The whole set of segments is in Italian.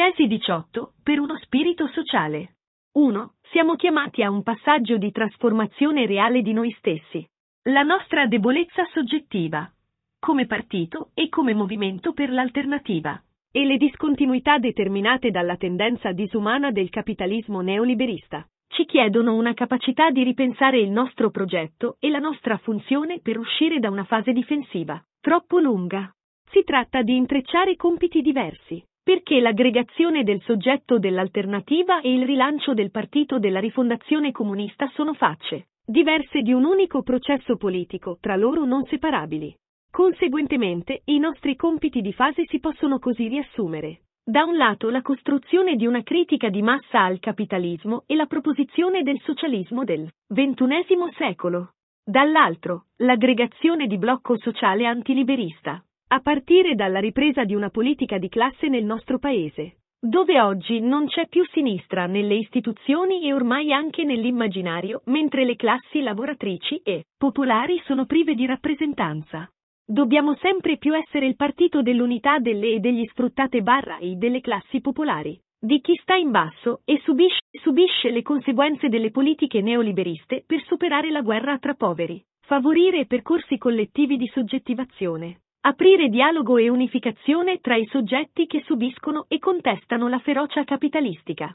Tesi 18. Per uno spirito sociale. 1. Siamo chiamati a un passaggio di trasformazione reale di noi stessi. La nostra debolezza soggettiva, come partito e come movimento per l'alternativa, e le discontinuità determinate dalla tendenza disumana del capitalismo neoliberista, ci chiedono una capacità di ripensare il nostro progetto e la nostra funzione per uscire da una fase difensiva, troppo lunga. Si tratta di intrecciare compiti diversi, perché l'aggregazione del soggetto dell'alternativa e il rilancio del partito della rifondazione comunista sono facce, diverse di un unico processo politico, tra loro non separabili. Conseguentemente, i nostri compiti di fase si possono così riassumere. Da un lato la costruzione di una critica di massa al capitalismo e la proposizione del socialismo del XXI secolo. Dall'altro, l'aggregazione di blocco sociale antiliberista, a partire dalla ripresa di una politica di classe nel nostro Paese, dove oggi non c'è più sinistra nelle istituzioni e ormai anche nell'immaginario, mentre le classi lavoratrici e popolari sono prive di rappresentanza. Dobbiamo sempre più essere il partito dell'unità delle e degli sfruttate barra i delle classi popolari, di chi sta in basso e subisce, subisce le conseguenze delle politiche neoliberiste per superare la guerra tra poveri, favorire percorsi collettivi di soggettivazione, Aprire dialogo e unificazione tra i soggetti che subiscono e contestano la ferocia capitalistica.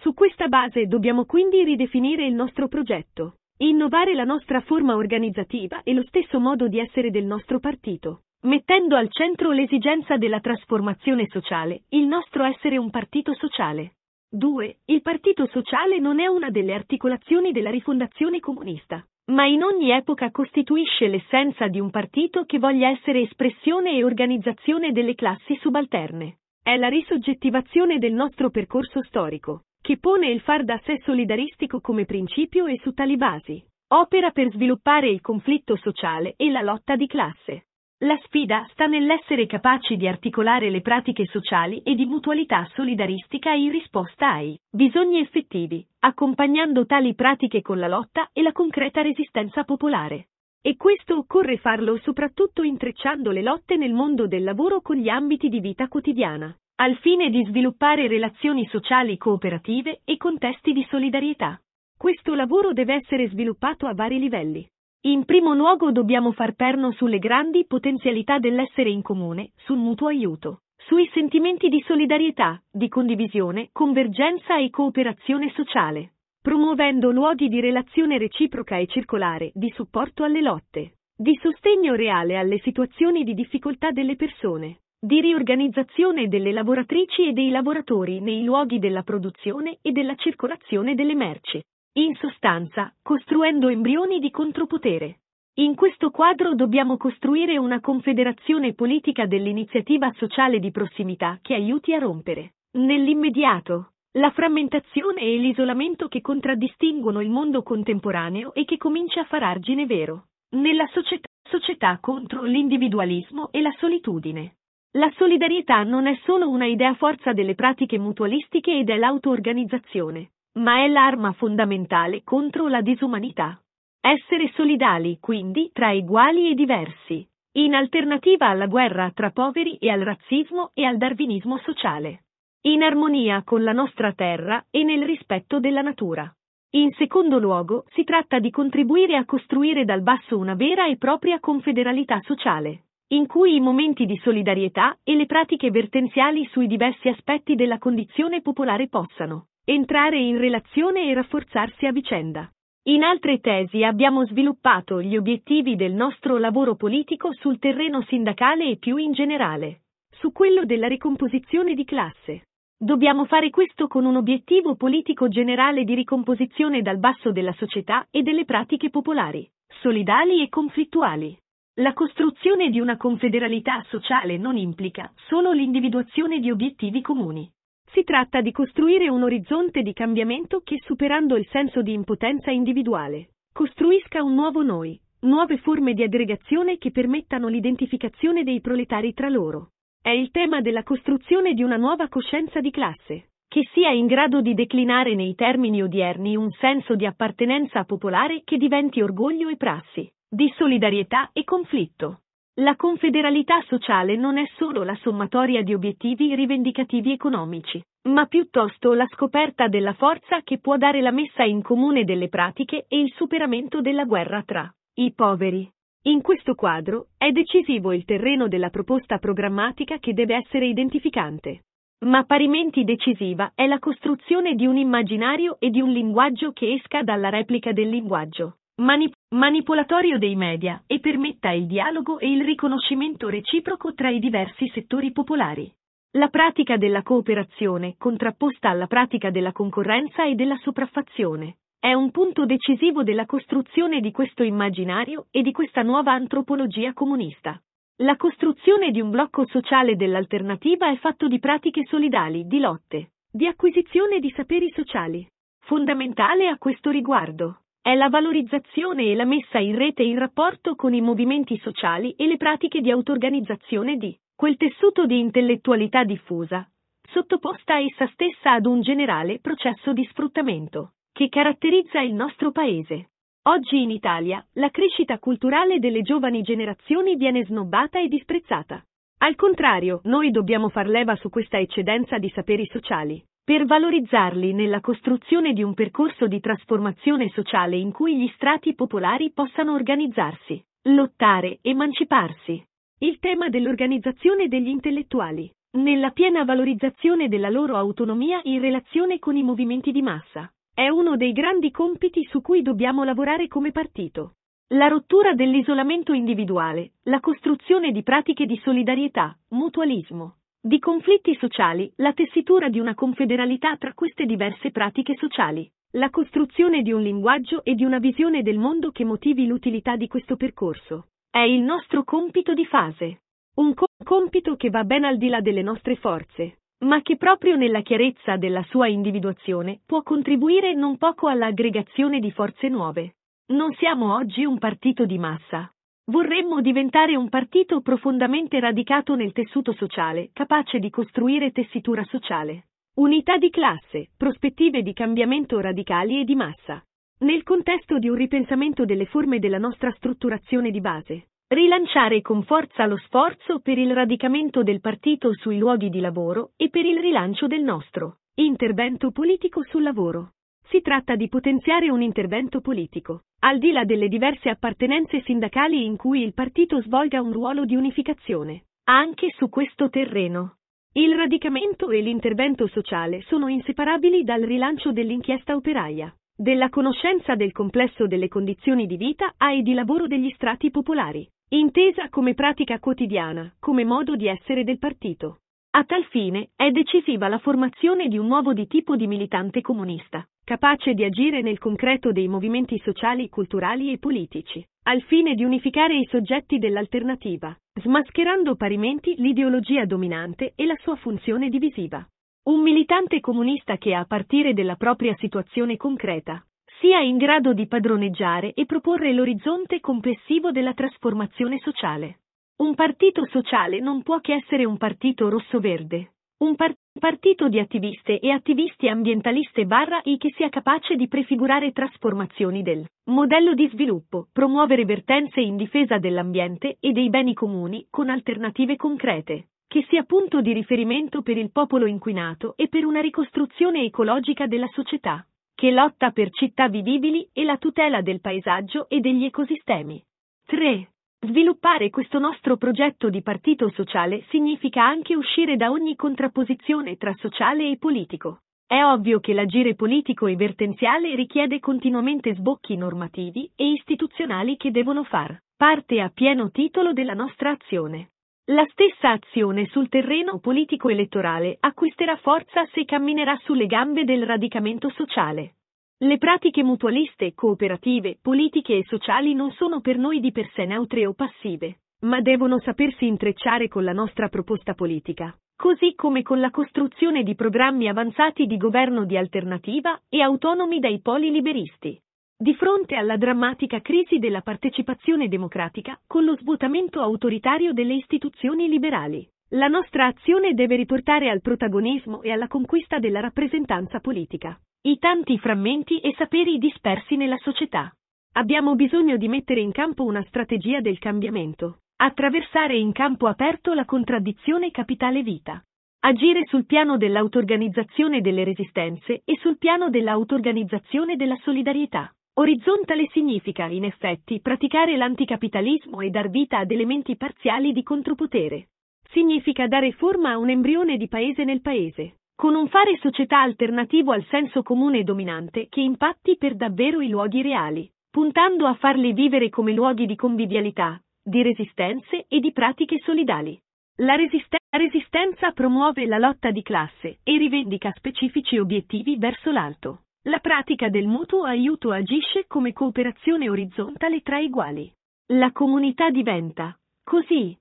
Su questa base dobbiamo quindi ridefinire il nostro progetto, innovare la nostra forma organizzativa e lo stesso modo di essere del nostro partito, mettendo al centro l'esigenza della trasformazione sociale, il nostro essere un partito sociale. 2. Il partito sociale non è una delle articolazioni della rifondazione comunista ma in ogni epoca costituisce l'essenza di un partito che voglia essere espressione e organizzazione delle classi subalterne. È la risoggettivazione del nostro percorso storico, che pone il far da sé solidaristico come principio e su tali basi. Opera per sviluppare il conflitto sociale e la lotta di classe. La sfida sta nell'essere capaci di articolare le pratiche sociali e di mutualità solidaristica in risposta ai bisogni effettivi, accompagnando tali pratiche con la lotta e la concreta resistenza popolare. E questo occorre farlo soprattutto intrecciando le lotte nel mondo del lavoro con gli ambiti di vita quotidiana, al fine di sviluppare relazioni sociali cooperative e contesti di solidarietà. Questo lavoro deve essere sviluppato a vari livelli. In primo luogo dobbiamo far perno sulle grandi potenzialità dell'essere in comune, sul mutuo aiuto, sui sentimenti di solidarietà, di condivisione, convergenza e cooperazione sociale, promuovendo luoghi di relazione reciproca e circolare, di supporto alle lotte, di sostegno reale alle situazioni di difficoltà delle persone, di riorganizzazione delle lavoratrici e dei lavoratori nei luoghi della produzione e della circolazione delle merci. In sostanza, costruendo embrioni di contropotere. In questo quadro dobbiamo costruire una confederazione politica dell'iniziativa sociale di prossimità che aiuti a rompere, nell'immediato, la frammentazione e l'isolamento che contraddistinguono il mondo contemporaneo e che comincia a far argine vero, nella società, società contro l'individualismo e la solitudine. La solidarietà non è solo una idea forza delle pratiche mutualistiche e dell'auto-organizzazione, ma è l'arma fondamentale contro la disumanità. Essere solidali, quindi, tra uguali e diversi, in alternativa alla guerra tra poveri e al razzismo e al darwinismo sociale, in armonia con la nostra terra e nel rispetto della natura. In secondo luogo, si tratta di contribuire a costruire dal basso una vera e propria confederalità sociale, in cui i momenti di solidarietà e le pratiche vertenziali sui diversi aspetti della condizione popolare possano, entrare in relazione e rafforzarsi a vicenda. In altre tesi abbiamo sviluppato gli obiettivi del nostro lavoro politico sul terreno sindacale e più in generale, su quello della ricomposizione di classe. Dobbiamo fare questo con un obiettivo politico generale di ricomposizione dal basso della società e delle pratiche popolari, solidali e conflittuali. La costruzione di una confederalità sociale non implica solo l'individuazione di obiettivi comuni, si tratta di costruire un orizzonte di cambiamento che, superando il senso di impotenza individuale, costruisca un nuovo noi, nuove forme di aggregazione che permettano l'identificazione dei proletari tra loro. È il tema della costruzione di una nuova coscienza di classe, che sia in grado di declinare nei termini odierni un senso di appartenenza popolare che diventi orgoglio e prassi, di solidarietà e conflitto. La confederalità sociale non è solo la sommatoria di obiettivi rivendicativi economici, ma piuttosto la scoperta della forza che può dare la messa in comune delle pratiche e il superamento della guerra tra i poveri. In questo quadro è decisivo il terreno della proposta programmatica che deve essere identificante. Ma parimenti decisiva è la costruzione di un immaginario e di un linguaggio che esca dalla replica del linguaggio manip- manipolatorio dei media e permetta il dialogo e il riconoscimento reciproco tra i diversi settori popolari. La pratica della cooperazione, contrapposta alla pratica della concorrenza e della sopraffazione, è un punto decisivo della costruzione di questo immaginario e di questa nuova antropologia comunista. La costruzione di un blocco sociale dell'alternativa è fatto di pratiche solidali, di lotte, di acquisizione di saperi sociali. Fondamentale a questo riguardo è la valorizzazione e la messa in rete in rapporto con i movimenti sociali e le pratiche di auto-organizzazione di quel tessuto di intellettualità diffusa, sottoposta essa stessa ad un generale processo di sfruttamento, che caratterizza il nostro Paese. Oggi in Italia la crescita culturale delle giovani generazioni viene snobbata e disprezzata. Al contrario, noi dobbiamo far leva su questa eccedenza di saperi sociali, per valorizzarli nella costruzione di un percorso di trasformazione sociale in cui gli strati popolari possano organizzarsi, lottare, emanciparsi, il tema dell'organizzazione degli intellettuali, nella piena valorizzazione della loro autonomia in relazione con i movimenti di massa, è uno dei grandi compiti su cui dobbiamo lavorare come partito. La rottura dell'isolamento individuale, la costruzione di pratiche di solidarietà, mutualismo, di conflitti sociali, la tessitura di una confederalità tra queste diverse pratiche sociali, la costruzione di un linguaggio e di una visione del mondo che motivi l'utilità di questo percorso. È il nostro compito di fase. Un co- compito che va ben al di là delle nostre forze, ma che proprio nella chiarezza della sua individuazione può contribuire non poco all'aggregazione di forze nuove. Non siamo oggi un partito di massa. Vorremmo diventare un partito profondamente radicato nel tessuto sociale, capace di costruire tessitura sociale. Unità di classe, prospettive di cambiamento radicali e di massa nel contesto di un ripensamento delle forme della nostra strutturazione di base. Rilanciare con forza lo sforzo per il radicamento del partito sui luoghi di lavoro e per il rilancio del nostro intervento politico sul lavoro. Si tratta di potenziare un intervento politico, al di là delle diverse appartenenze sindacali in cui il partito svolga un ruolo di unificazione, anche su questo terreno. Il radicamento e l'intervento sociale sono inseparabili dal rilancio dell'inchiesta operaia della conoscenza del complesso delle condizioni di vita e di lavoro degli strati popolari, intesa come pratica quotidiana, come modo di essere del partito. A tal fine è decisiva la formazione di un nuovo di tipo di militante comunista, capace di agire nel concreto dei movimenti sociali, culturali e politici, al fine di unificare i soggetti dell'alternativa, smascherando parimenti l'ideologia dominante e la sua funzione divisiva. Un militante comunista che, a partire dalla propria situazione concreta, sia in grado di padroneggiare e proporre l'orizzonte complessivo della trasformazione sociale. Un partito sociale non può che essere un partito rosso-verde, un par- partito di attiviste e attivisti ambientaliste barra I che sia capace di prefigurare trasformazioni del modello di sviluppo, promuovere vertenze in difesa dell'ambiente e dei beni comuni con alternative concrete che sia punto di riferimento per il popolo inquinato e per una ricostruzione ecologica della società, che lotta per città vivibili e la tutela del paesaggio e degli ecosistemi. 3. Sviluppare questo nostro progetto di partito sociale significa anche uscire da ogni contrapposizione tra sociale e politico. È ovvio che l'agire politico e vertenziale richiede continuamente sbocchi normativi e istituzionali che devono far parte a pieno titolo della nostra azione. La stessa azione sul terreno politico-elettorale acquisterà forza se camminerà sulle gambe del radicamento sociale. Le pratiche mutualiste, cooperative, politiche e sociali non sono per noi di per sé neutre o passive, ma devono sapersi intrecciare con la nostra proposta politica, così come con la costruzione di programmi avanzati di governo di alternativa e autonomi dai poli liberisti. Di fronte alla drammatica crisi della partecipazione democratica, con lo svuotamento autoritario delle istituzioni liberali, la nostra azione deve riportare al protagonismo e alla conquista della rappresentanza politica i tanti frammenti e saperi dispersi nella società. Abbiamo bisogno di mettere in campo una strategia del cambiamento, Attraversare in campo aperto la contraddizione capitale-vita. Agire sul piano dell'autorganizzazione delle resistenze e sul piano dell'autorganizzazione della solidarietà. Orizzontale significa, in effetti, praticare l'anticapitalismo e dar vita ad elementi parziali di contropotere. Significa dare forma a un embrione di paese nel paese, con un fare società alternativo al senso comune dominante che impatti per davvero i luoghi reali, puntando a farli vivere come luoghi di convivialità, di resistenze e di pratiche solidali. La, resisten- resistenza promuove la lotta di classe e rivendica specifici obiettivi verso l'alto. La pratica del mutuo aiuto agisce come cooperazione orizzontale tra uguali. La comunità diventa, così,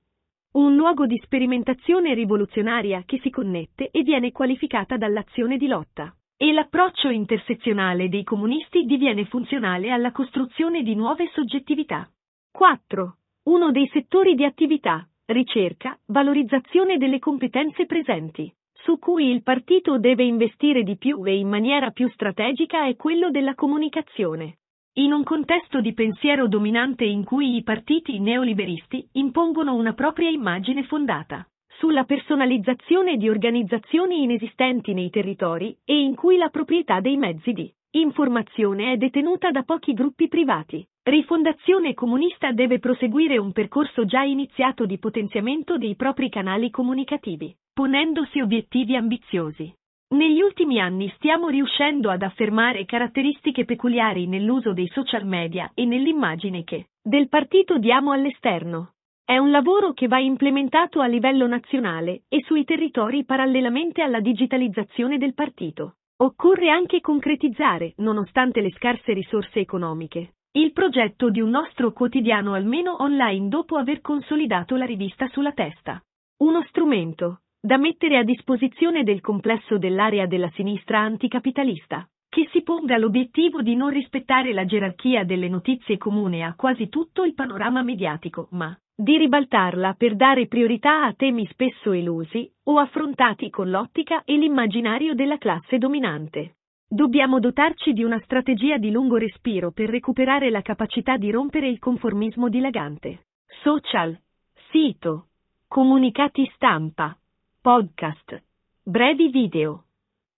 un luogo di sperimentazione rivoluzionaria che si connette e viene qualificata dall'azione di lotta. E l'approccio intersezionale dei comunisti diviene funzionale alla costruzione di nuove soggettività. 4. Uno dei settori di attività, ricerca, valorizzazione delle competenze presenti, su cui il partito deve investire di più e in maniera più strategica è quello della comunicazione. In un contesto di pensiero dominante in cui i partiti neoliberisti impongono una propria immagine fondata sulla personalizzazione di organizzazioni inesistenti nei territori e in cui la proprietà dei mezzi di informazione è detenuta da pochi gruppi privati. Rifondazione Comunista deve proseguire un percorso già iniziato di potenziamento dei propri canali comunicativi, ponendosi obiettivi ambiziosi. Negli ultimi anni stiamo riuscendo ad affermare caratteristiche peculiari nell'uso dei social media e nell'immagine che del partito diamo all'esterno. È un lavoro che va implementato a livello nazionale e sui territori parallelamente alla digitalizzazione del partito. Occorre anche concretizzare, nonostante le scarse risorse economiche, il progetto di un nostro quotidiano almeno online dopo aver consolidato la rivista sulla testa. Uno strumento, da mettere a disposizione del complesso dell'area della sinistra anticapitalista, che si ponga l'obiettivo di non rispettare la gerarchia delle notizie comune a quasi tutto il panorama mediatico, ma di ribaltarla per dare priorità a temi spesso elusi o affrontati con l'ottica e l'immaginario della classe dominante. Dobbiamo dotarci di una strategia di lungo respiro per recuperare la capacità di rompere il conformismo dilagante. Social, sito, comunicati stampa, podcast, brevi video.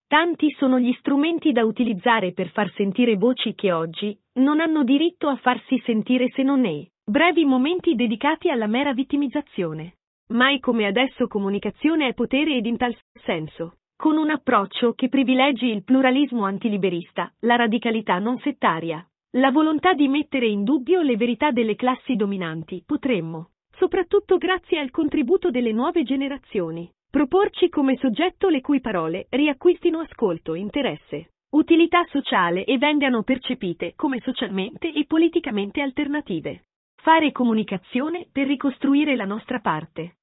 Tanti sono gli strumenti da utilizzare per far sentire voci che oggi non hanno diritto a farsi sentire se non nei brevi momenti dedicati alla mera vittimizzazione. Mai come adesso comunicazione è potere ed in tal senso, con un approccio che privilegi il pluralismo antiliberista, la radicalità non settaria, la volontà di mettere in dubbio le verità delle classi dominanti, potremmo, soprattutto grazie al contributo delle nuove generazioni, Proporci come soggetto le cui parole riacquistino ascolto, interesse, utilità sociale e vengano percepite come socialmente e politicamente alternative. Fare comunicazione per ricostruire la nostra parte.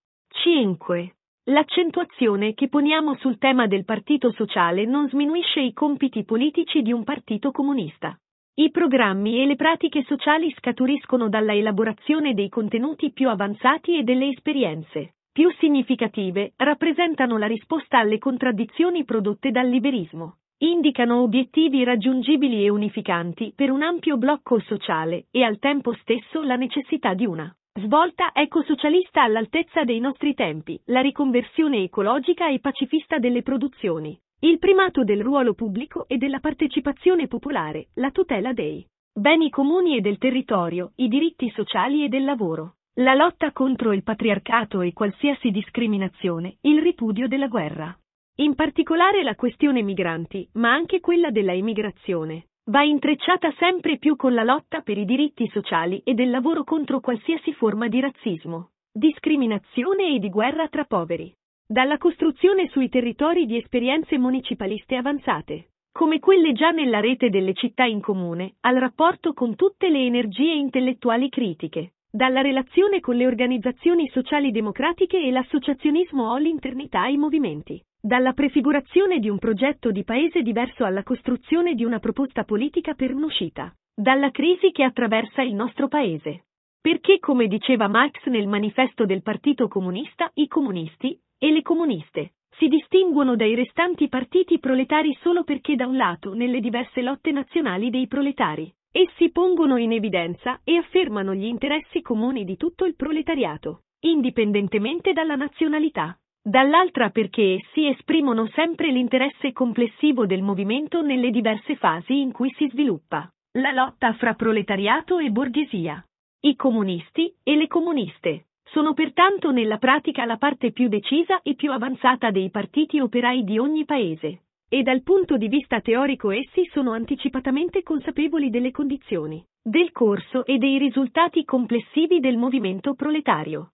5. L'accentuazione che poniamo sul tema del partito sociale non sminuisce i compiti politici di un partito comunista. I programmi e le pratiche sociali scaturiscono dalla elaborazione dei contenuti più avanzati e delle esperienze più significative, rappresentano la risposta alle contraddizioni prodotte dal liberismo. Indicano obiettivi raggiungibili e unificanti per un ampio blocco sociale e al tempo stesso la necessità di una svolta ecosocialista all'altezza dei nostri tempi, la riconversione ecologica e pacifista delle produzioni, il primato del ruolo pubblico e della partecipazione popolare, la tutela dei beni comuni e del territorio, i diritti sociali e del lavoro. La lotta contro il patriarcato e qualsiasi discriminazione, il ripudio della guerra. In particolare la questione migranti, ma anche quella della immigrazione, va intrecciata sempre più con la lotta per i diritti sociali e del lavoro contro qualsiasi forma di razzismo, discriminazione e di guerra tra poveri. Dalla costruzione sui territori di esperienze municipaliste avanzate, come quelle già nella rete delle città in comune, al rapporto con tutte le energie intellettuali critiche, dalla relazione con le organizzazioni sociali democratiche e l'associazionismo o l'internità ai movimenti, dalla prefigurazione di un progetto di paese diverso alla costruzione di una proposta politica per un'uscita, dalla crisi che attraversa il nostro paese. Perché, come diceva Marx nel manifesto del Partito Comunista, i comunisti e le comuniste si distinguono dai restanti partiti proletari solo perché da un lato, nelle diverse lotte nazionali dei proletari, Essi pongono in evidenza e affermano gli interessi comuni di tutto il proletariato, indipendentemente dalla nazionalità. Dall'altra perché essi esprimono sempre l'interesse complessivo del movimento nelle diverse fasi in cui si sviluppa. La lotta fra proletariato e borghesia. I comunisti e le comuniste sono pertanto nella pratica la parte più decisa e più avanzata dei partiti operai di ogni paese e dal punto di vista teorico essi sono anticipatamente consapevoli delle condizioni, del corso e dei risultati complessivi del movimento proletario.